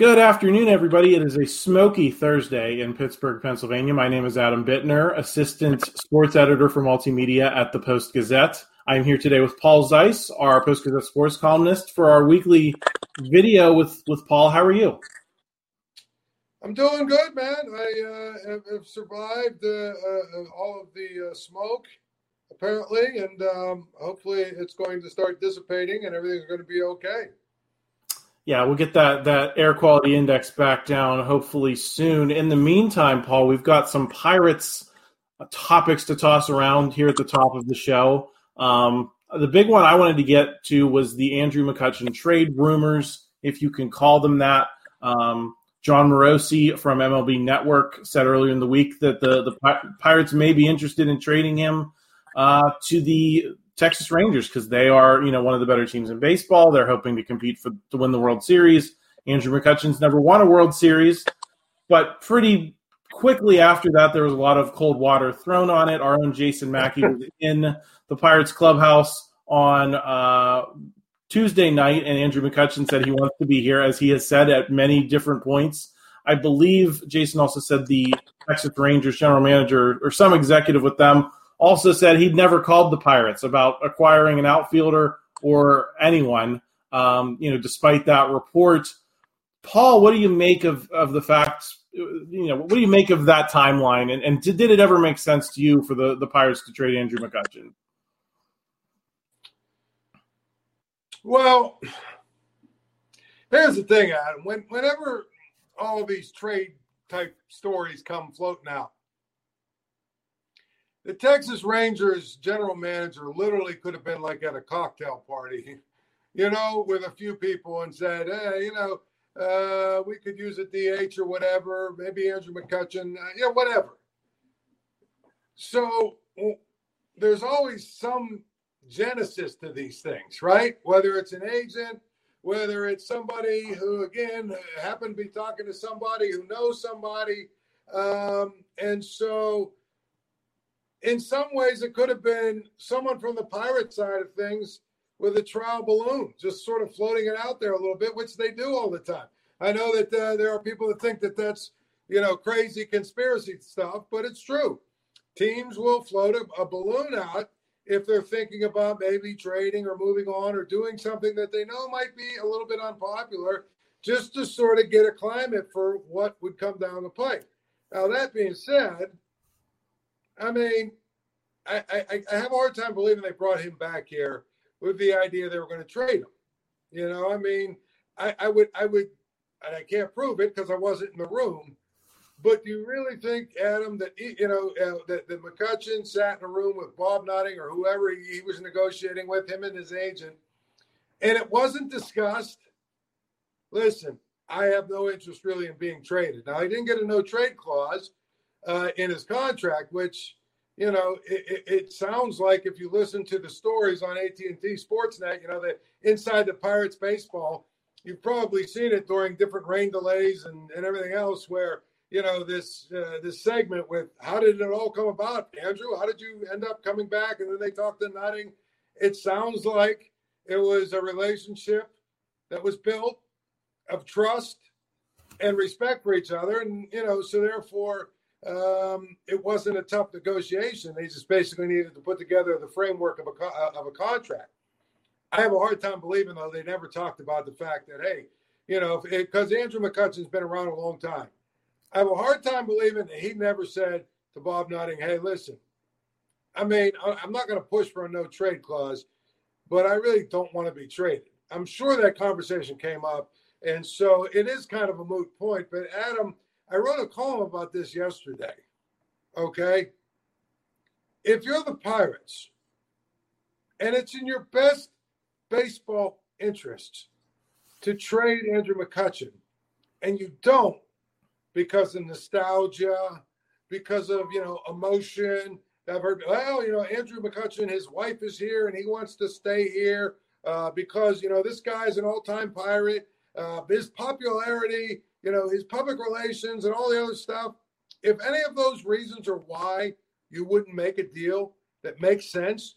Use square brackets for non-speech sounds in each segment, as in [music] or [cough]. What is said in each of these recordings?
Good afternoon, everybody. It is a smoky Thursday in Pittsburgh, Pennsylvania. My name is Adam Bittner, assistant sports editor for multimedia at the Post Gazette. I'm here today with Paul Zeise, our Post Gazette sports columnist, for our weekly video with, with Paul. How are you? I'm doing good, man. I uh, have, have survived uh, uh, all of the uh, smoke, apparently, and um, hopefully it's going to start dissipating and everything's going to be okay. Yeah, we'll get that that air quality index back down hopefully soon. In the meantime, Paul, we've got some Pirates uh, topics to toss around here at the top of the show. Um, the big one I wanted to get to was the Andrew McCutchen trade rumors, if you can call them that. Um, Jon Morosi from MLB Network said earlier in the week that the the Pirates may be interested in trading him uh, to the Texas Rangers because they are you know one of the better teams in baseball. They're hoping to compete for to win the World Series. Andrew McCutchen's never won a World Series, but pretty quickly after that, there was a lot of cold water thrown on it. Our own Jason Mackey was [laughs] in the Pirates clubhouse on uh, Tuesday night, and Andrew McCutchen said he wants to be here, as he has said at many different points. I believe Jason also said the Texas Rangers general manager or some executive with them also said he'd never called the Pirates about acquiring an outfielder or anyone. Um, you know, despite that report, Paul, what do you make of of the fact? You know, what do you make of that timeline? And, and did, it ever make sense to you for the the Pirates to trade Andrew McCutchen? Well, here's the thing, Adam. When, whenever all these trade type stories come floating out, the Texas Rangers general manager literally could have been like at a cocktail party, [laughs] you know, with a few people and said, hey, you know, uh, we could use a DH or whatever, maybe Andrew McCutchen, uh, yeah, whatever. So there's always some genesis to these things, right? Whether it's an agent, whether it's somebody who, again, happened to be talking to somebody who knows somebody. Um, and so, in some ways, it could have been someone from the pirate side of things with a trial balloon, just sort of floating it out there a little bit, which they do all the time. I know that uh, there are people that think that that's, you know, crazy conspiracy stuff, but it's true. Teams will float a, a balloon out if they're thinking about maybe trading or moving on or doing something that they know might be a little bit unpopular, just to sort of get a climate for what would come down the pike. Now, that being said, I mean, I, I, I have a hard time believing they brought him back here with the idea they were going to trade him. You know, I mean, I, I would, I would, and I can't prove it because I wasn't in the room. But do you really think, Adam, that he, you know uh, that, that McCutchen sat in a room with Bob Nutting or whoever he, he was negotiating with him and his agent, and it wasn't discussed? Listen, I have no interest really in being traded. Now, he didn't get a no trade clause uh, in his contract, which you know it, it, it, sounds like if you listen to the stories on AT&T Sportsnet, you know that inside the Pirates baseball, you've probably seen it during different rain delays and, and everything else where you know this uh, this segment with how did it all come about andrew? How did you end up coming back? And then they talked to nutting. It sounds like it was a relationship that was built of trust and respect for each other. And you know so therefore um, it wasn't a tough negotiation they just basically needed to put together the framework of a co- of a contract i have a hard time believing though they never talked about the fact that hey you know, because Andrew McCutchen's been around a long time. I have a hard time believing that he never said to Bob Nutting, hey, listen, I mean, I'm not going to push for a no trade clause, but I really don't want to be traded. I'm sure that conversation came up. And so it is kind of a moot point. But Adam, I wrote a column about this yesterday. Okay. If you're the Pirates and it's in your best baseball interests to trade Andrew McCutchen and you don't because of nostalgia, because of, you know, emotion, I've heard, well, you know, Andrew McCutchen, his wife is here and he wants to stay here uh, because, you know, this guy's an all time pirate. Uh, his popularity, you know, his public relations and all the other stuff. If any of those reasons are why you wouldn't make a deal that makes sense,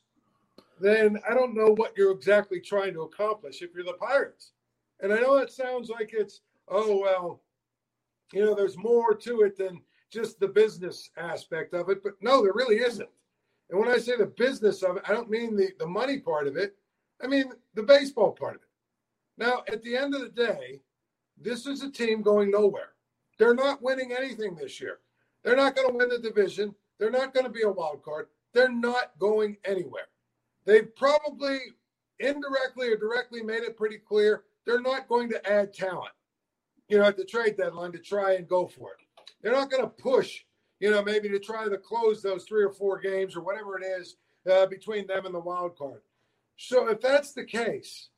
then I don't know what you're exactly trying to accomplish if you're the Pirates. And I know that sounds like it's, oh, well, you know, there's more to it than just the business aspect of it. But no, there really isn't. And when I say the business of it, I don't mean the, the money part of it. I mean the baseball part of it. Now, at the end of the day, this is a team going nowhere. They're not winning anything this year. They're not going to win the division. They're not going to be a wild card. They're not going anywhere. They've probably indirectly or directly made it pretty clear they're not going to add talent, you know, at the trade deadline to try and go for it. They're not going to push, you know, maybe to try to close those three or four games or whatever it is uh, between them and the wild card. So if that's the case,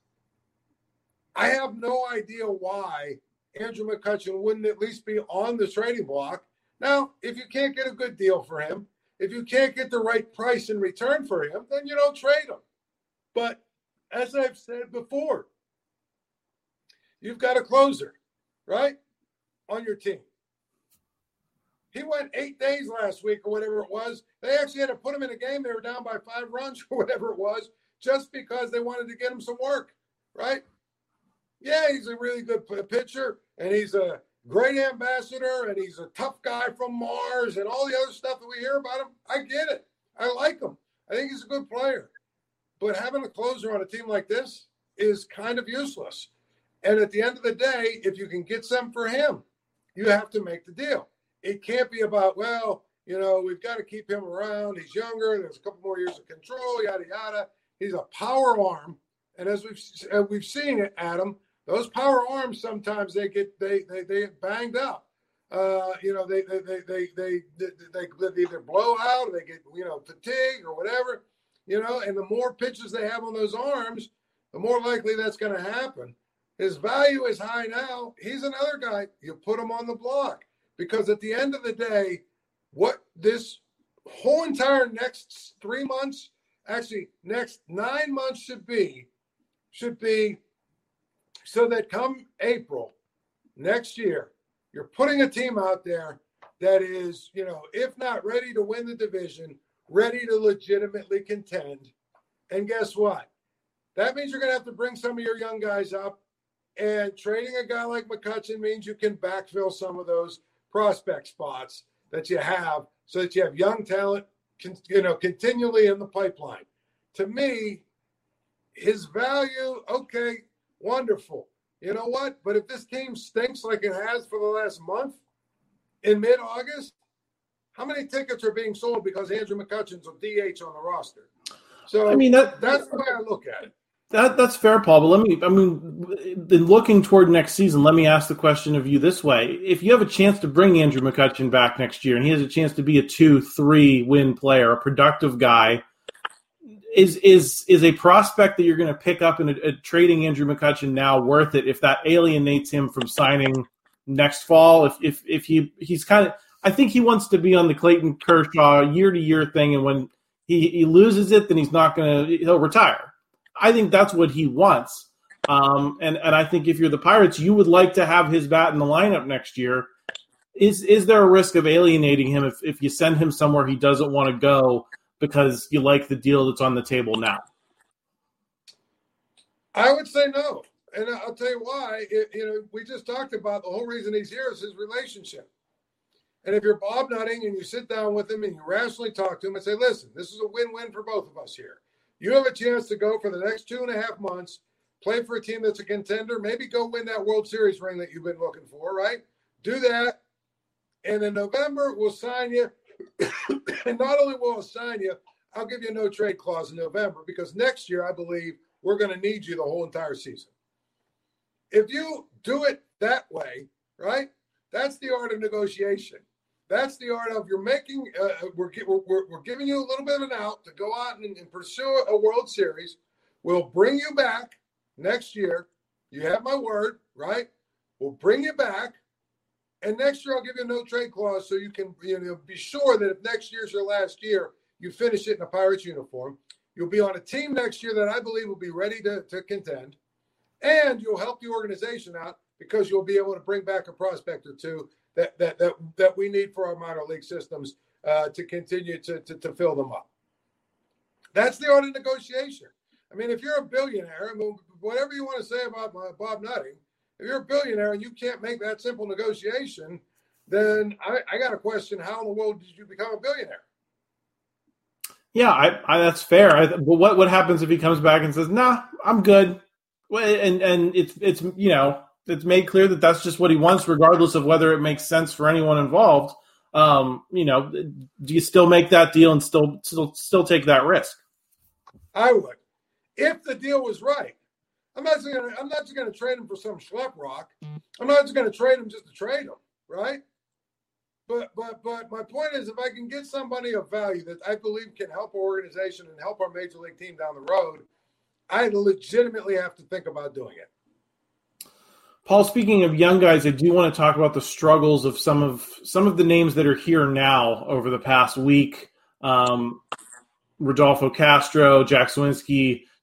I have no idea why Andrew McCutchen wouldn't at least be on the trading block. Now, if you can't get a good deal for him, if you can't get the right price in return for him, then you don't trade him. But as I've said before, you've got a closer, right, on your team. He went eight days last week or whatever it was. They actually had to put him in a game. They were down by five runs [laughs] or whatever it was, just because they wanted to get him some work, right? Yeah, he's a really good pitcher and he's a great ambassador and he's a tough guy from Mars and all the other stuff that we hear about him. I get it. I like him. I think he's a good player. But having a closer on a team like this is kind of useless. And at the end of the day, if you can get some for him, you have to make the deal it can't be about, well, you know, we've got to keep him around. He's younger. There's a couple more years of control, yada, yada. He's a power arm. And as we've we've seen it, Adam, those power arms sometimes they get they they, they get banged up. Uh, you know, they they they they they, they, they either blow out or they get you know fatigue or whatever. You know, and the more pitches they have on those arms, the more likely that's going to happen. His value is high now. He's another guy. You put him on the block because at the end of the day, what this whole entire next three months, actually next nine months should be, should be so that come April next year, you're putting a team out there that is, you know, if not ready to win the division, ready to legitimately contend. And guess what? That means you're going to have to bring some of your young guys up. And trading a guy like McCutchen means you can backfill some of those prospect spots that you have so that you have young talent you know continually in the pipeline to me his value okay wonderful. You know what? But if this team stinks like it has for the last month in mid-august how many tickets are being sold because andrew mccutchen's a dh on the roster? So i mean that, that's the way i look at it. That that's fair, Paul. But let me, I mean, in looking toward next season, let me ask the question of you this way: If you have a chance to bring Andrew McCutchen back next year, and he has a chance to be a two, three win player, a productive guy, is is is a prospect that you're going to pick up in a, a trading Andrew McCutchen now worth it? If that alienates him from signing next fall, if if if he he's kind of, I think he wants to be on the Clayton Kershaw year to year thing, and when he, he loses it, then he's not going to he'll retire I think that's what he wants. Um, and and I think if you're the Pirates, you would like to have his bat in the lineup next year. Is is there a risk of alienating him if, if you send him somewhere he doesn't want to go because you like the deal that's on the table now? I would say no, and I'll tell you why. It, you know, we just talked about the whole reason he's here is his relationship. And if you're Bob Nutting and you sit down with him and you rationally talk to him and say, "Listen, this is a win-win for both of us here." You have a chance to go for the next two and a half months play for a team that's a contender, maybe go win that World Series ring that you've been looking for, right? Do that. And in November, we'll sign you. And not only will I sign you, I'll give you a no trade clause in November because next year, I believe we're going to need you the whole entire season. If you do it that way, right? That's the art of negotiation. That's the art of you're making. Uh, uh we're, we're, we're giving you a little bit of an out to go out and, and pursue a World Series. We'll bring you back next year. You have my word, right? We'll bring you back. And next year, I'll give you a no trade clause so you can you know, be sure that if next year's your last year, you finish it in a Pirates uniform. You'll be on a team next year that I believe will be ready to, to contend. And you'll help the organization out because you'll be able to bring back a prospect or two that that that, that we need for our minor league systems uh, to continue to, to, to fill them up. That's the art of negotiation. I mean, if you're a billionaire, I mean, whatever you want to say about Bob Nutting, if you're a billionaire and you can't make that simple negotiation, then I, I got a question how in the world did you become a billionaire? Yeah, I, I, that's fair. I, but what what happens if he comes back and says, "Nah, I'm good," and and it's it's you know it's made clear that that's just what he wants, regardless of whether it makes sense for anyone involved. Um, you know, do you still make that deal and still still still take that risk? I would, if the deal was right. I'm not just gonna I'm not just gonna trade him for some schlep rock. I'm not just gonna trade him just to trade him, right? But but but my point is, if I can get somebody of value that I believe can help our organization and help our major league team down the road, I legitimately have to think about doing it. Paul, speaking of young guys, I do want to talk about the struggles of some of some of the names that are here now over the past week. Um, Rodolfo Castro, Jack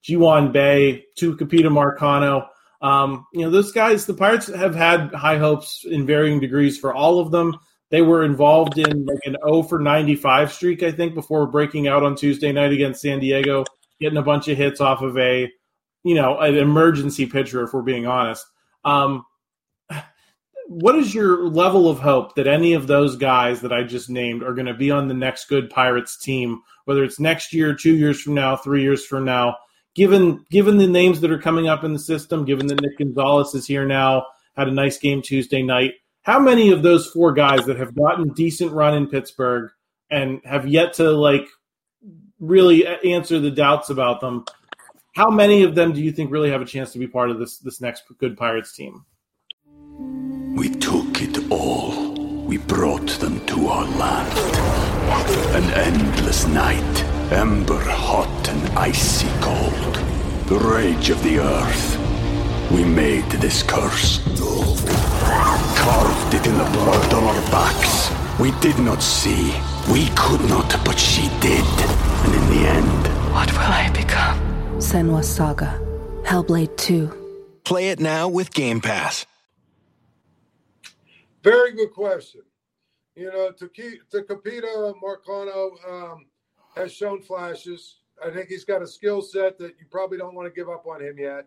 Suwinski, Ji-hwan Bae, Tucupita Marcano. Um, you know, those guys, the Pirates have had high hopes in varying degrees for all of them. They were involved in like an 0 for 95 streak, I think, before breaking out on Tuesday night against San Diego, getting a bunch of hits off of a, you know, an emergency pitcher, if we're being honest. Um, what is your level of hope that any of those guys that I just named are going to be on the next good Pirates team, whether it's next year, two years from now, three years from now? Given given the names that are coming up in the system, given that Nick Gonzalez is here now, had a nice game Tuesday night, how many of those four guys that have gotten decent run in Pittsburgh and have yet to like really answer the doubts about them? How many of them do you think really have a chance to be part of this this next good Pirates team? We took it all. We brought them to our land. An endless night, ember hot and icy cold. The rage of the earth. We made this curse carved it in the blood on our backs. We did not see. We could not, but she did. And in the end... What will I become? Senua's Saga. Hellblade 2. Play it now with Game Pass. Very good question. You know, to keep, to Tucupita Marcano um, has shown flashes. I think he's got a skill set that you probably don't want to give up on him yet.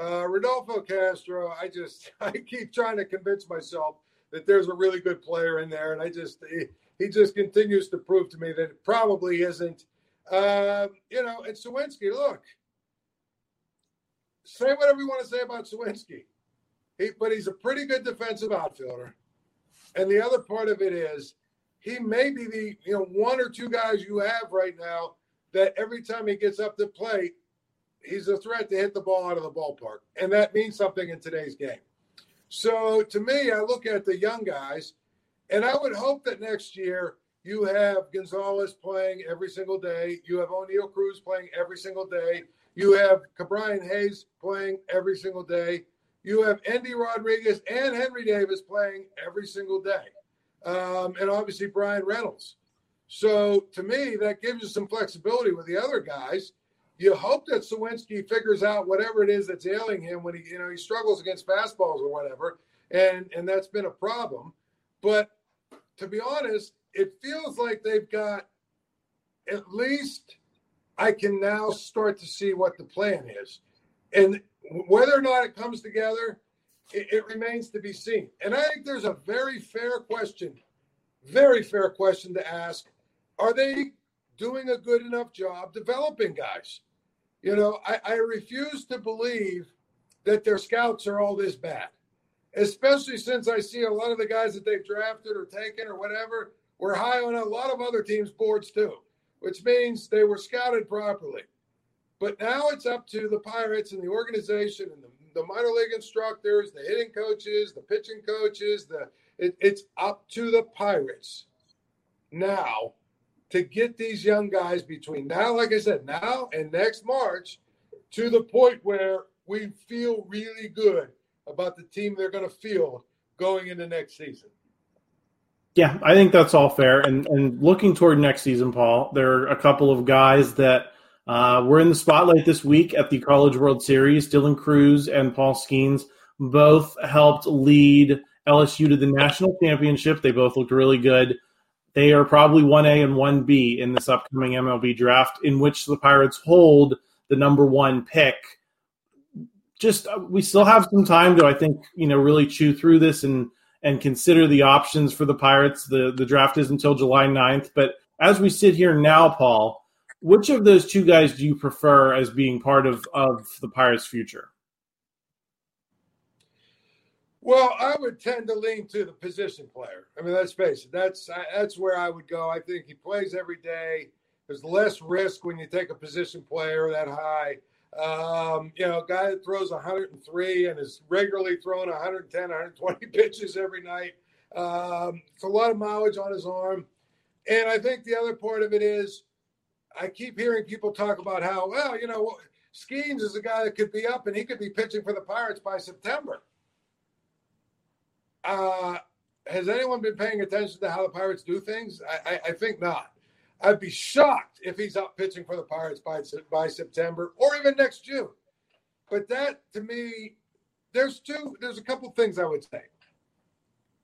Uh, Rodolfo Castro, I just [laughs] I keep trying to convince myself that there's a really good player in there, and I just he, he just continues to prove to me that it probably isn't. Uh, you know, and Suwinski, look, say whatever you want to say about Suwinski, he, but he's a pretty good defensive outfielder. And the other part of it is he may be the you know one or two guys you have right now that every time he gets up to plate, he's a threat to hit the ball out of the ballpark, and that means something in today's game. So to me, I look at the young guys, and I would hope that next year you have Gonzalez playing every single day, you have Oneil Cruz playing every single day, you have Ke'Bryan Hayes playing every single day, you have Endy Rodriguez and Henry Davis playing every single day, um, and obviously Bryan Reynolds. So to me, that gives you some flexibility with the other guys you hope that Suwinski figures out whatever it is that's ailing him when he, you know, he struggles against fastballs or whatever, and and that's been a problem. But to be honest, it feels like they've got at least I can now start to see what the plan is, and whether or not it comes together, it, it remains to be seen. And I think there's a very fair question, very fair question to ask: Are they doing a good enough job developing guys. You know, I, I refuse to believe that their scouts are all this bad, especially since I see a lot of the guys that they've drafted or taken or whatever were high on a lot of other teams' boards too, which means they were scouted properly. But now it's up to the Pirates and the organization and the, the minor league instructors, the hitting coaches, the pitching coaches. The it, it's up to the Pirates now to get these young guys between now, like I said, now and next March, to the point where we feel really good about the team they're going to field going into next season. Yeah, I think that's all fair. And and looking toward next season, Paul, there are a couple of guys that uh, were in the spotlight this week at the College World Series. Dylan Crews and Paul Skenes both helped lead LSU to the national championship. They both looked really good. They are probably 1A and 1B in this upcoming MLB draft, in which the Pirates hold the number one pick just uh, we still have some time to I think you know really chew through this and and consider the options for the Pirates. The the draft is until July 9th, but as we sit here now, Paul, which of those two guys do you prefer as being part of of the Pirates' future? Well, I would tend to lean to the position player. I mean, let's face it. That's that's where I would go. I think he plays every day. There's less risk when you take a position player that high. Um, you know, a guy that throws 103 and is regularly throwing 110, 120 [laughs] pitches every night. Um, it's a lot of mileage on his arm. And I think the other part of it is I keep hearing people talk about how, well, you know, Skenes is a guy that could be up and he could be pitching for the Pirates by September. Uh, has anyone been paying attention to how the Pirates do things? I, I, I think not. I'd be shocked if he's up pitching for the Pirates by by September or even next June. But that to me, there's two. There's a couple things I would say.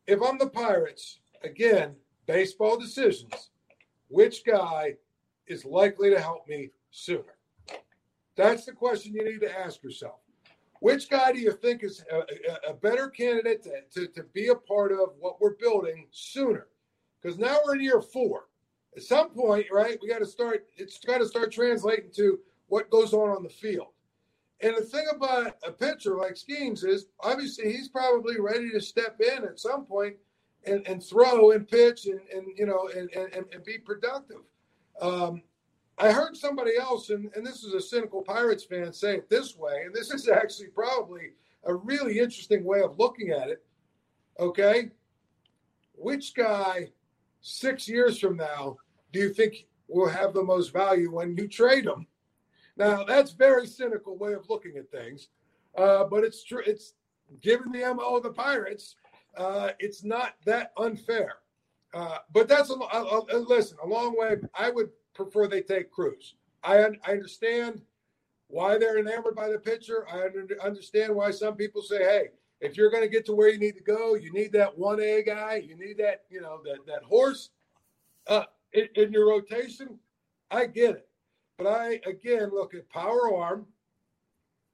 If I'm the Pirates, again, baseball decisions. Which guy is likely to help me sooner? That's the question you need to ask yourself. Which guy do you think is a, a, better candidate to, to, to be a part of what we're building sooner? Because now we're in year four at some point, right, we got to start, it's got to start translating to what goes on on the field. And the thing about a pitcher like Skenes is obviously he's probably ready to step in at some point and, and throw and pitch and, and you know and, and, and be productive. Um, I heard somebody else, and, and this is a cynical Pirates fan, say it this way, and this [laughs] is actually probably a really interesting way of looking at it. Okay. Which guy six years from now do you think will have the most value when you trade them? Now, that's very cynical way of looking at things, uh, but it's true. It's given the MO of the Pirates, uh, it's not that unfair. Uh, but that's a, a, a, listen. A long way. I would prefer they take Crews. I, I understand why they're enamored by the pitcher. I understand why some people say, "Hey, if you're going to get to where you need to go, you need that one A guy. You need that, you know, that that horse uh, in, in your rotation. I get it, but I again look at power arm,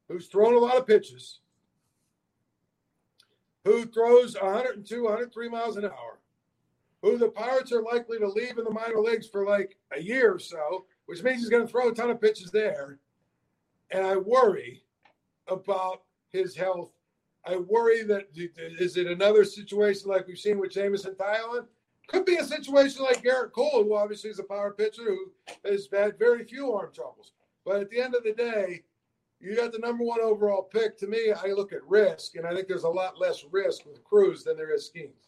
who's thrown a lot of pitches, who throws 102, 103 miles an hour, who the Pirates are likely to leave in the minor leagues for like a year or so, which means he's going to throw a ton of pitches there. And I worry about his health I worry that is it another situation like we've seen with Jameson Taillon? Could be a situation like Gerrit Cole, who obviously is a power pitcher who has had very few arm troubles. But at the end of the day, you got the number one overall pick. To me, I look at risk, and I think there's a lot less risk with Crews than there is Skenes.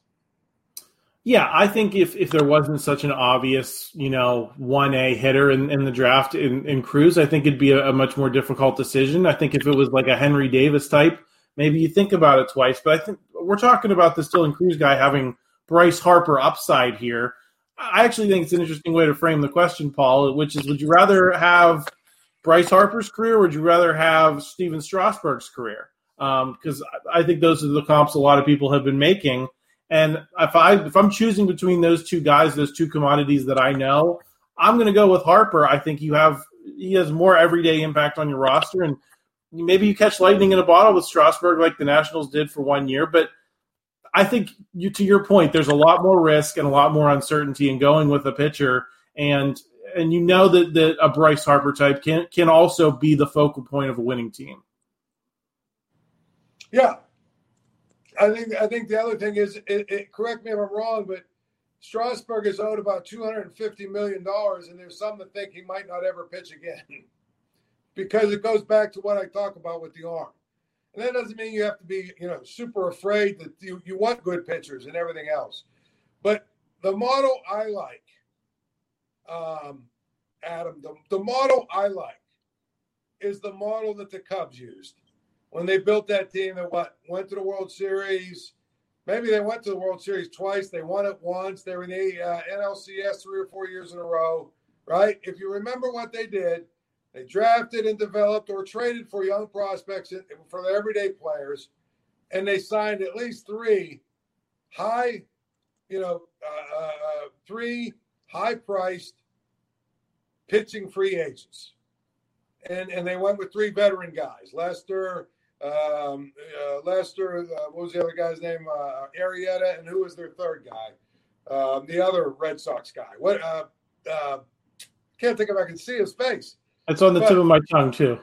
Yeah, I think if, if there wasn't such an obvious, you know, one A hitter in, in the draft in, in Crews, I think it'd be a, a much more difficult decision. I think if it was like a Henry Davis type, maybe you think about it twice. But I think we're talking about this Dylan Crews guy having Bryce Harper upside here. I actually think it's an interesting way to frame the question, Paul, which is would you rather have Bryce Harper's career or would you rather have Stephen Strasburg's career? Because um, I think those are the comps a lot of people have been making. And if I if I'm choosing between those two guys, those two commodities that I know, I'm going to go with Harper. I think you have he has more everyday impact on your roster, and maybe you catch lightning in a bottle with Strasburg like the Nationals did for one year, but I think you to your point, there's a lot more risk and a lot more uncertainty in going with a pitcher, and and you know that that a Bryce Harper type can can also be the focal point of a winning team. Yeah, I think I think the other thing is, it, it, correct me if I'm wrong, but Strasburg is owed about 250 million dollars, and there's some that think he might not ever pitch again [laughs] because it goes back to what I talk about with the arm. And that doesn't mean you have to be, you know, super afraid that you, you want good pitchers and everything else. But the model I like, um, Adam, the, the model I like is the model that the Cubs used when they built that team that what went to the World Series. Maybe they went to the World Series twice. They won it once. They were in the uh, NLCS three or four years in a row, right? If you remember what they did, they drafted and developed or traded for young prospects for the everyday players, and they signed at least three high, you know, uh, uh, uh three high-priced pitching free agents, and and they went with three veteran guys: Lester, um, uh, Lester. Uh, what was the other guy's name? Uh, Arrieta, and who was their third guy? Um, the other Red Sox guy. What? can't think if I can see his face. It's on the but, tip of my tongue too.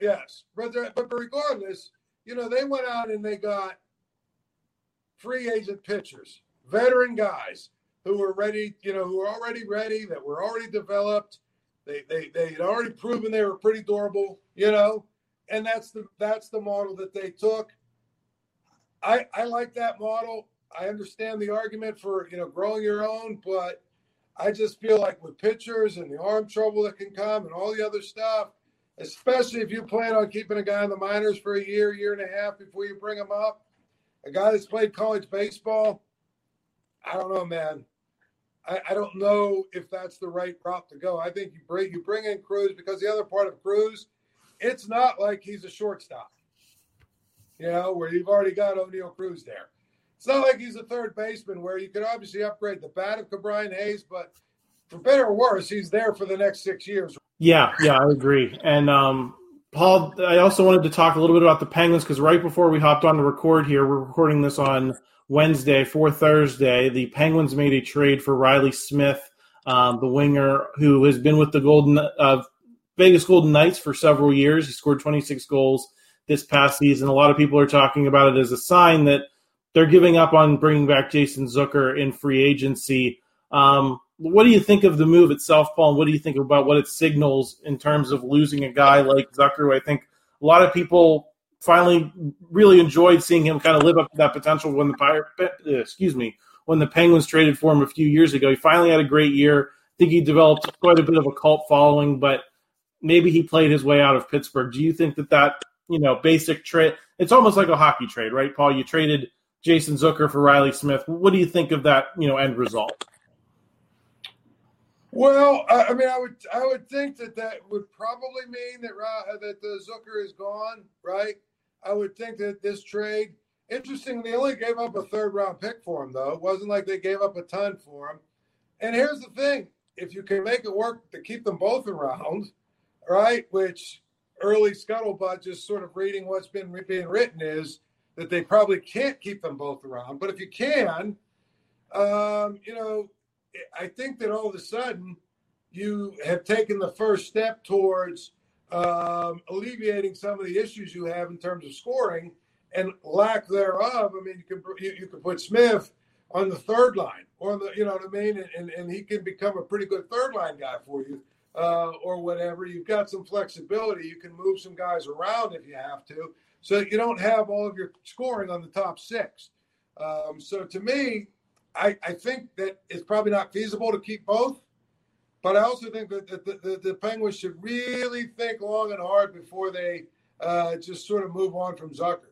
Yes, but but regardless, you know they went out and they got free agent pitchers, veteran guys who were ready, you know, who were already ready, that were already developed. They they they had already proven they were pretty durable, you know, and that's the that's the model that they took. I I like that model. I understand the argument for you know growing your own, but I just feel like with pitchers and the arm trouble that can come and all the other stuff, especially if you plan on keeping a guy in the minors for a year, year and a half before you bring him up, a guy that's played college baseball, I don't know, man. I, I don't know if that's the right route to go. I think you bring you bring in Crews because the other part of Crews, it's not like he's a shortstop, you know, where you've already got Oneil Cruz there. It's not like he's a third baseman where you could obviously upgrade the bat of Ke'Bryan Hayes, but for better or worse, he's there for the next six years. Yeah, yeah, I agree. And um, Paul, I also wanted to talk a little bit about the Penguins because right before we hopped on to record here, we're recording this on Wednesday for Thursday. The Penguins made a trade for Reilly Smith, um, the winger who has been with the Golden uh, Vegas Golden Knights for several years. He scored 26 goals this past season. A lot of people are talking about it as a sign that they're giving up on bringing back Jason Zucker in free agency. Um, what do you think of the move itself, Paul? And what do you think about what it signals in terms of losing a guy like Zucker? I think a lot of people finally really enjoyed seeing him kind of live up to that potential when the Pirate, excuse me, when the Penguins traded for him a few years ago. He finally had a great year. I think he developed quite a bit of a cult following, but maybe he played his way out of Pittsburgh. Do you think that that you know basic trade? It's almost like a hockey trade, right, Paul? You traded Jason Zucker for Reilly Smith. What do you think of that, you know, end result? Well, I mean, I would I would think that that would probably mean that uh, that the Zucker is gone, right? I would think that this trade. Interesting, they only gave up a third round pick for him, though. It wasn't like they gave up a ton for him. And here's the thing: if you can make it work to keep them both around, right? Which early scuttlebutt, just sort of reading what's been being written, is that they probably can't keep them both around. But if you can, um, you know, I think that all of a sudden you have taken the first step towards um, alleviating some of the issues you have in terms of scoring and lack thereof. I mean, you can you, you can put Smith on the third line or the you know what I mean, and, and he can become a pretty good third line guy for you. Uh, or whatever, you've got some flexibility. You can move some guys around if you have to so you don't have all of your scoring on the top six. Um, so to me, I, I, think that it's probably not feasible to keep both. But I also think that the, the, the Penguins should really think long and hard before they uh, just sort of move on from Zucker.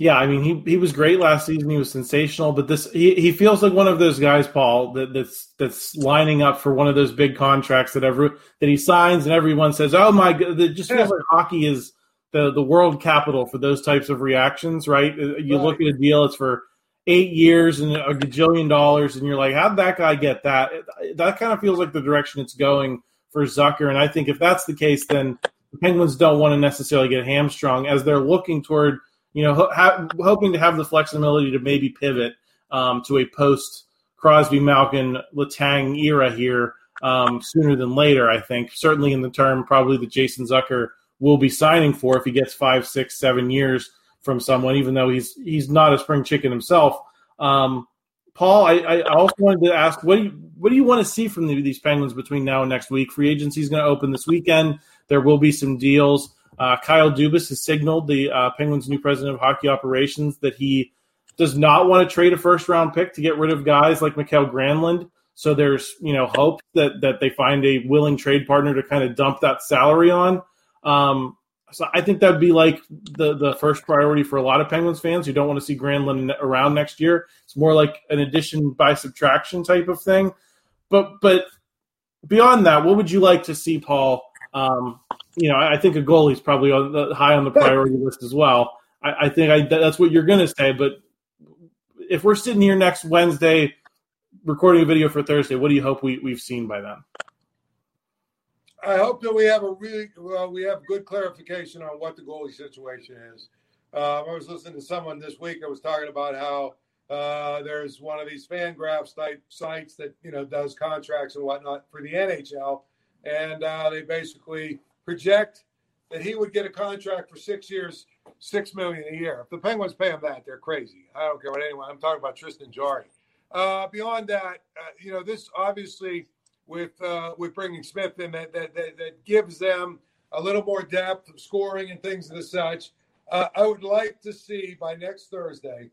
Yeah, I mean he he was great last season. He was sensational, but this he, he feels like one of those guys, Paul, that, that's that's lining up for one of those big contracts that every that he signs and everyone says, "Oh my god!" It just feels like hockey is the the world capital for those types of reactions, right? Uh, you right. look at a deal; it's for eight years and a gajillion dollars, and you're like, how'd that guy get that? That kind of feels like the direction it's going for Zucker. And I think if that's the case, then the Penguins don't want to necessarily get hamstrung as they're looking toward, you know, ha- hoping to have the flexibility to maybe pivot um, to a post Crosby, Malkin, Letang era here um, sooner than later. I think certainly in the term probably the Jason Zucker will be signing for if he gets five, six, seven years from someone, even though he's he's not a spring chicken himself. Um, Paul, I, I, also wanted to ask what do you what do you want to see from the, these Penguins between now and next week? Free agency is going to open this weekend. There will be some deals. Uh, Kyle Dubas has signaled the uh, Penguins' new president of hockey operations that he does not want to trade a first round pick to get rid of guys like Mikael Granlund. So there's you know hope that that they find a willing trade partner to kind of dump that salary on. Um, so I think that'd be like the the first priority for a lot of Penguins fans who don't want to see Granlund around next year. It's more like an addition by subtraction type of thing. But but beyond that, what would you like to see, Paul? Um, you know, I think a goalie is probably on the, high on the priority list as well. I, I think I, that's what you're going to say. But if we're sitting here next Wednesday recording a video for Thursday, what do you hope we, we've seen by then? I hope that we have a really well, we have good clarification on what the goalie situation is. Um, I was listening to someone this week. I was talking about how uh, there's one of these Fangraphs type sites that you know does contracts and whatnot for the NHL, and uh, they basically project that he would get a contract for six years, six million a year. If the Penguins pay him that, they're crazy. I don't care what anyone. I'm talking about Tristan Jarry. Uh, beyond that, uh, you know, this obviously with uh, with bringing Smith in that, that that, that gives them a little more depth of scoring and things of the such. Uh, I would like to see by next Thursday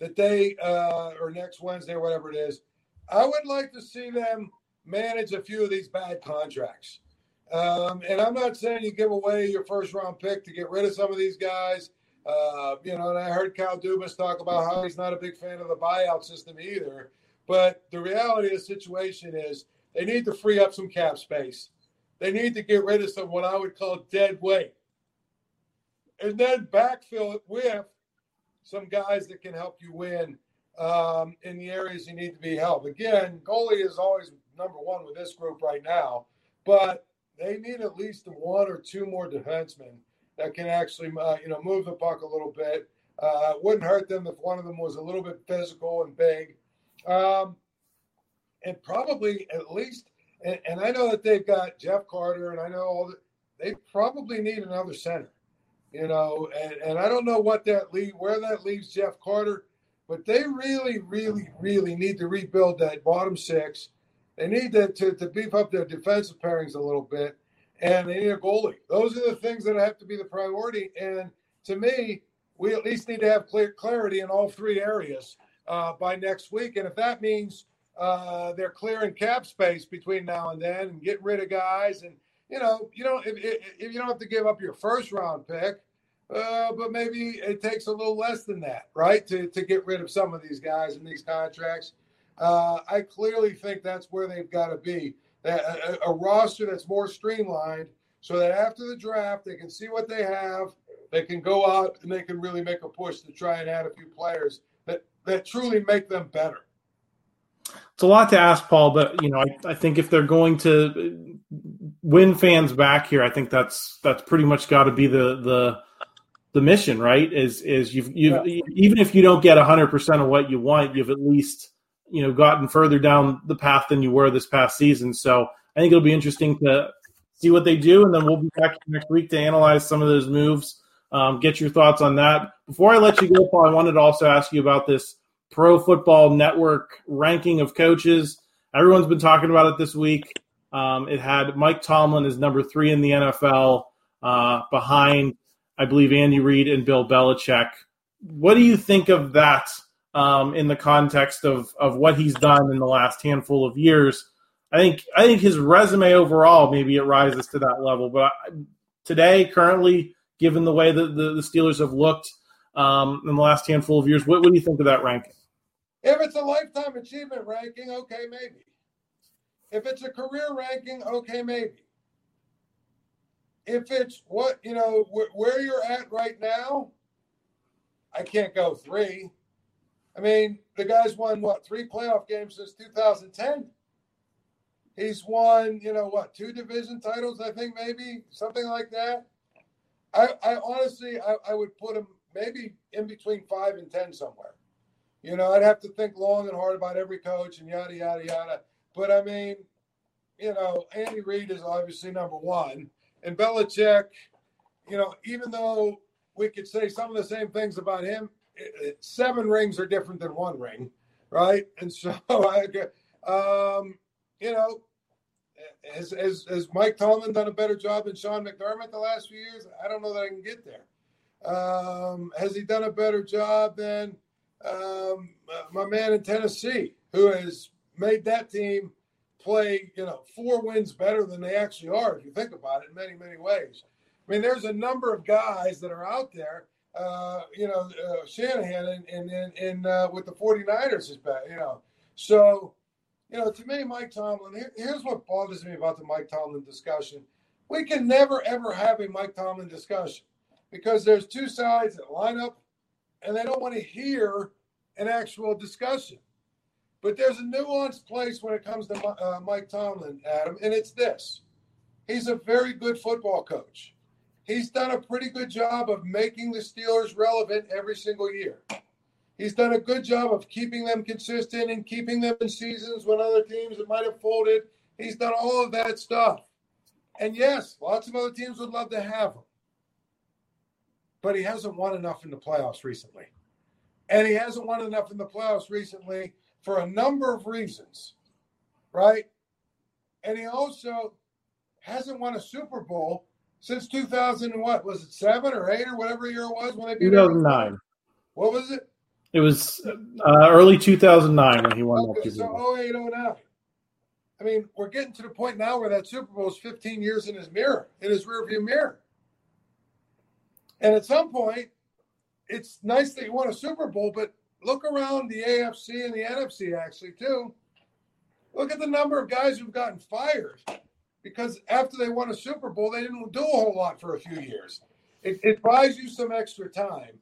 that they uh, or next Wednesday or whatever it is. I would like to see them manage a few of these bad contracts. Um, and I'm not saying you give away your first round pick to get rid of some of these guys. Uh, you know, and I heard Kyle Dubas talk about how he's not a big fan of the buyout system either. But the reality of the situation is they need to free up some cap space. They need to get rid of some what I would call dead weight. And then backfill it with some guys that can help you win um, in the areas you need to be helped. Again, goalie is always number one with this group right now, but they need at least one or two more defensemen that can actually, uh, you know, move the puck a little bit. Uh, wouldn't hurt them if one of them was a little bit physical and big. Um, and probably at least, and, and, I know that they've got Jeff Carter, and I know all that they probably need another center, you know, and, and I don't know what that leave where that leaves Jeff Carter, but they really, really, really need to rebuild that bottom six. They need to, to, to beef up their defensive pairings a little bit, and they need a goalie. Those are the things that have to be the priority. And to me, we at least need to have clear clarity in all three areas uh, by next week. And if that means uh, they're clearing cap space between now and then and getting rid of guys, and you know, you don't if, if you don't have to give up your first round pick, uh, but maybe it takes a little less than that, right, to to get rid of some of these guys and these contracts. Uh, I clearly think that's where they've got to be. A, a, a roster that's more streamlined, so that after the draft they can see what they have, they can go out and they can really make a push to try and add a few players that truly make them better. It's a lot to ask, Paul, but you know, I, I think if they're going to win fans back here, I think that's that's pretty much got to be the the the mission, right? Is is you've you yeah. even if you don't get hundred percent of what you want, you've at least you know gotten further down the path than you were this past season. So I think it'll be interesting to see what they do, and then we'll be back next week to analyze some of those moves. Um, get your thoughts on that. Before I let you go, Paul, I wanted to also ask you about this Pro Football Network ranking of coaches. Everyone's been talking about it this week. Um, it had Mike Tomlin as number three in the NFL, uh, behind, I believe, Andy Reid and Bill Belichick. What do you think of that um, in the context of of what he's done in the last handful of years? I think I think his resume overall maybe it rises to that level, but I, today, currently, given the way that the, the Steelers have looked um, in the last handful of years, what, what do you think of that ranking? If it's a lifetime achievement ranking, okay, maybe. If it's a career ranking, okay, maybe. If it's what, you know, wh- where you're at right now, I can't go three. I mean, the guy's won what, three playoff games since 2010? He's won, you know, what, two division titles, I think, maybe something like that. I, I honestly, I, I would put him maybe in between five and 10 somewhere. You know, I'd have to think long and hard about every coach and yada, yada, yada. But I mean, you know, Andy Reid is obviously number one. And Belichick, you know, even though we could say some of the same things about him, seven rings are different than one ring, right? And so, [laughs] um, you know, has, has, has Mike Tomlin done a better job than Sean McDermott the last few years? I don't know that I can get there. Um, has he done a better job than um, my man in Tennessee, who has made that team play, you know, four wins better than they actually are, if you think about it in many, many ways. I mean, there's a number of guys that are out there. Uh, you know, uh, Shanahan and and, and uh, with the 49ers is bad, you know. So, you know, to me, Mike Tomlin, here, here's what bothers me about the Mike Tomlin discussion. We can never, ever have a Mike Tomlin discussion because there's two sides that line up and they don't want to hear an actual discussion. But there's a nuanced place when it comes to uh, Mike Tomlin, Adam, and it's this. He's a very good football coach. He's done a pretty good job of making the Steelers relevant every single year. He's done a good job of keeping them consistent and keeping them in seasons when other teams might have folded. He's done all of that stuff. And yes, lots of other teams would love to have him but he hasn't won enough in the playoffs recently. And he hasn't won enough in the playoffs recently for a number of reasons, right? And he also hasn't won a Super Bowl since 2000 and what was it seven or eight or whatever year it was when they beat 2009. What was it? It was uh, early 2009 when he won okay, that Super Bowl. So 08, 09. I mean, we're getting to the point now where that Super Bowl is 15 years in his mirror, in his rearview mirror. And at some point, it's nice that you won a Super Bowl, but look around the AFC and the NFC actually too. Look at the number of guys who've gotten fired because after they won a Super Bowl, they didn't do a whole lot for a few years. It, it buys you some extra time.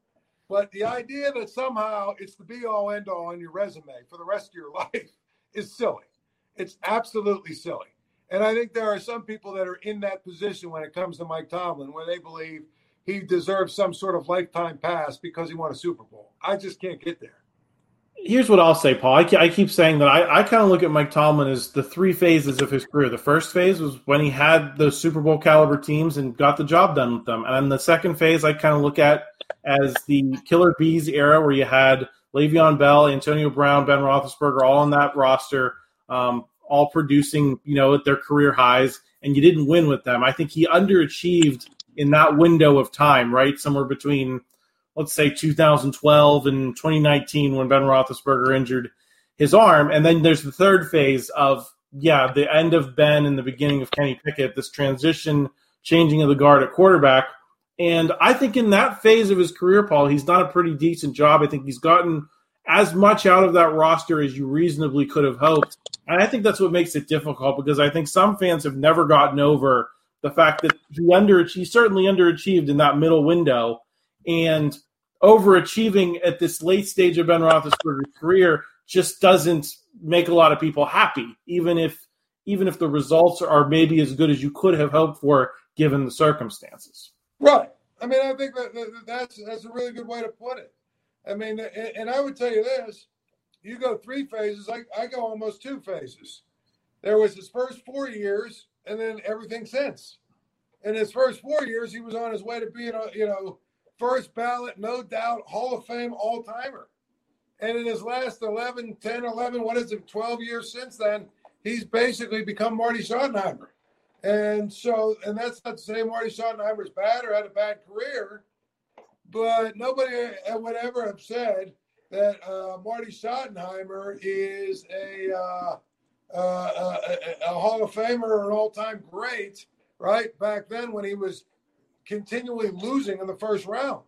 But the idea that somehow it's the be all end all on your resume for the rest of your [laughs] life is silly. It's absolutely silly. And I think there are some people that are in that position when it comes to Mike Tomlin, where they believe he deserves some sort of lifetime pass because he won a Super Bowl. I just can't get there. Here's what I'll say, Paul. I, I keep saying that I, I kind of look at Mike Tomlin as the three phases of his career. The first phase was when he had those Super Bowl caliber teams and got the job done with them. And then the second phase, I kind of look at as the Killer Bees era, where you had Le'Veon Bell, Antonio Brown, Ben Roethlisberger, all on that roster, um, all producing, you know, at their career highs, and you didn't win with them. I think he underachieved in that window of time, right? Somewhere between, let's say, 2012 and 2019 when Ben Roethlisberger injured his arm. And then there's the third phase of, yeah, the end of Ben and the beginning of Kenny Pickett, this transition, changing of the guard at quarterback. And I think in that phase of his career, Paul, he's done a pretty decent job. I think he's gotten as much out of that roster as you reasonably could have hoped. And I think that's what makes it difficult because I think some fans have never gotten over the fact that he under he certainly underachieved in that middle window and overachieving at this late stage of Ben Roethlisberger's career just doesn't make a lot of people happy, even if even if the results are maybe as good as you could have hoped for given the circumstances. Right. I mean, I think that, that that's that's a really good way to put it. I mean, and I would tell you this: you go three phases. I, I go almost two phases. There was his first four years and then everything since. In his first four years, he was on his way to being a you know first ballot, no doubt, Hall of Fame all timer. And in his last 11, 10, 11, what is it, 12 years since then, he's basically become Marty Schottenheimer. And so, and that's not to say Marty Schottenheimer's bad or had a bad career, but nobody would ever have said that uh, Marty Schottenheimer is a uh, uh, a, a, Hall of Famer or an all time great, right? Back then when he was continually losing in the first round.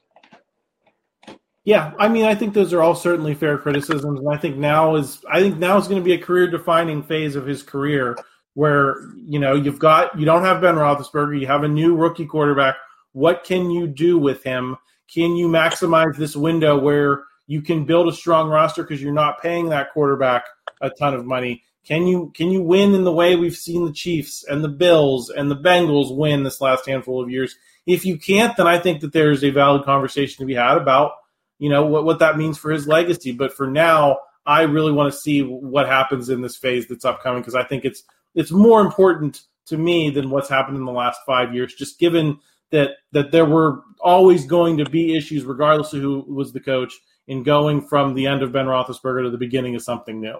Yeah, I mean, I think those are all certainly fair criticisms, and I think now is I think now is going to be a career defining phase of his career where you know you've got you don't have Ben Roethlisberger, you have a new rookie quarterback. What can you do with him? Can you maximize this window where you can build a strong roster because you're not paying that quarterback a ton of money? Can you can you win in the way we've seen the Chiefs and the Bills and the Bengals win this last handful of years? If you can't, then I think that there's a valid conversation to be had about you know what what that means for his legacy. But for now, I really want to see what happens in this phase that's upcoming because I think it's it's more important to me than what's happened in the last five years. Just given that that there were always going to be issues, regardless of who was the coach, in going from the end of Ben Roethlisberger to the beginning of something new.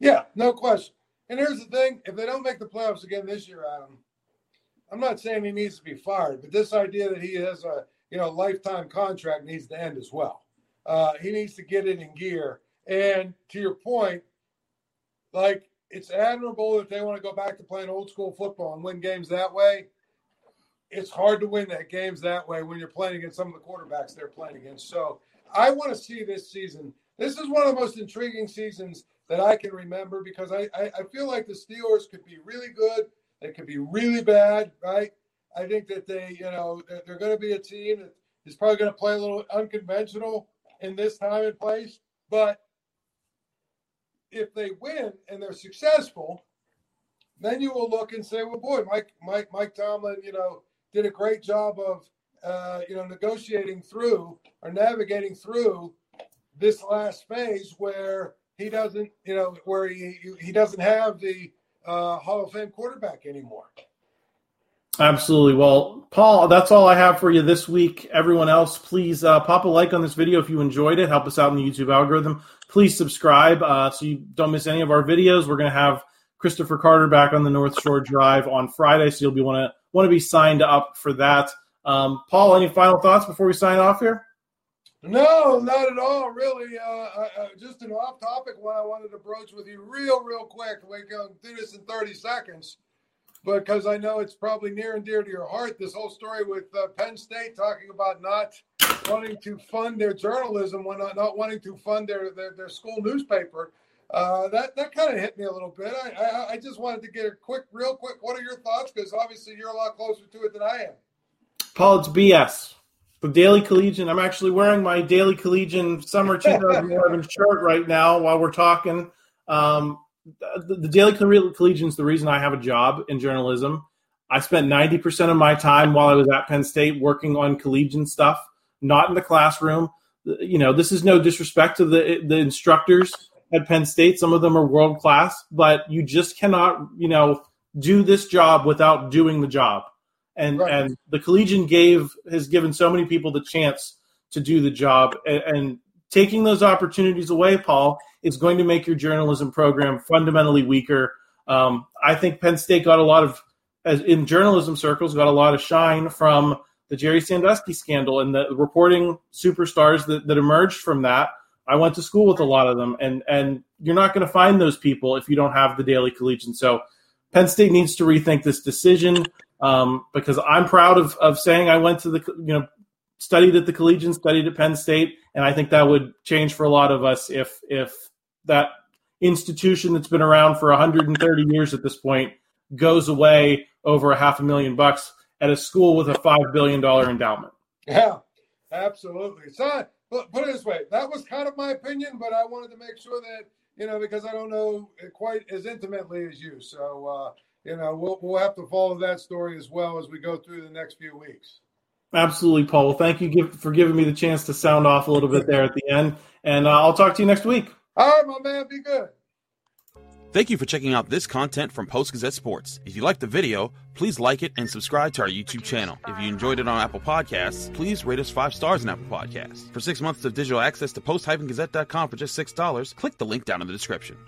Yeah, no question. And here's the thing: if they don't make the playoffs again this year, Adam, I'm not saying he needs to be fired, but this idea that he has a you know lifetime contract needs to end as well. Uh, he needs to get it in gear. And to your point, like it's admirable that they want to go back to playing old school football and win games that way. It's hard to win that games that way when you're playing against some of the quarterbacks they're playing against. So I want to see this season. This is one of the most intriguing seasons that I can remember because I, I, I feel like the Steelers could be really good. They could be really bad, right? I think that they, you know, they're, they're going to be a team that is probably going to play a little unconventional in this time and place. But if they win and they're successful, then you will look and say, well, boy, Mike, Mike, Mike Tomlin, you know, did a great job of, uh, you know, negotiating through or navigating through this last phase where he doesn't, you know, where he he doesn't have the uh, Hall of Fame quarterback anymore. Absolutely. Well, Paul, that's all I have for you this week. Everyone else, please uh, pop a like on this video if you enjoyed it. Help us out in the YouTube algorithm. Please subscribe uh, so you don't miss any of our videos. We're going to have Christopher Carter back on the North Shore Drive on Friday, so you'll be want to want to be signed up for that. Um, Paul, any final thoughts before we sign off here? No, not at all. Really, uh, uh, just an off-topic one I wanted to broach with you real, real quick. We can do this in thirty seconds, because I know it's probably near and dear to your heart. This whole story with uh, Penn State talking about not wanting to fund their journalism, when not, not wanting to fund their their, their school newspaper. Uh, that that kind of hit me a little bit. I, I, I just wanted to get a quick, real quick. What are your thoughts? Because obviously you're a lot closer to it than I am. Paul, it's BS the Daily Collegian. I'm actually wearing my Daily Collegian Summer [laughs] 2011 shirt right now while we're talking. Um, the, the Daily Collegian is the reason I have a job in journalism. I spent 90% of my time while I was at Penn State working on collegian stuff, not in the classroom. You know, this is no disrespect to the the instructors at Penn State. Some of them are world class, but you just cannot, you know, do this job without doing the job and right. and the collegian gave has given so many people the chance to do the job. And, and, taking those opportunities away paul is going to make your journalism program fundamentally weaker. Um, i think penn state got a lot of as in journalism circles got a lot of shine from the jerry sandusky scandal and the reporting superstars that, that emerged from that. I went to school with a lot of them and and you're not going to find those people if you don't have the daily collegian. So penn state needs to rethink this decision um, because I'm proud of, of saying I went to the, you know, studied at the Collegian, studied at Penn State, and I think that would change for a lot of us if if that institution that's been around for 130 years at this point goes away over a half a million bucks at a school with a five billion dollar endowment. Yeah, absolutely. So put it this way, that was kind of my opinion, but I wanted to make sure that you know because I don't know quite as intimately as you. So uh, you know, we'll we'll have to follow that story as well as we go through the next few weeks. Absolutely, Paul. Well, thank you for giving me the chance to sound off a little bit there at the end, and uh, I'll talk to you next week. All right, my man. Be good. Thank you for checking out this content from Post Gazette Sports. If you liked the video, please like it and subscribe to our YouTube channel. If you enjoyed it on Apple Podcasts, please rate us five stars on Apple Podcasts. For six months of digital access to post-gazette.com for just $6, click the link down in the description.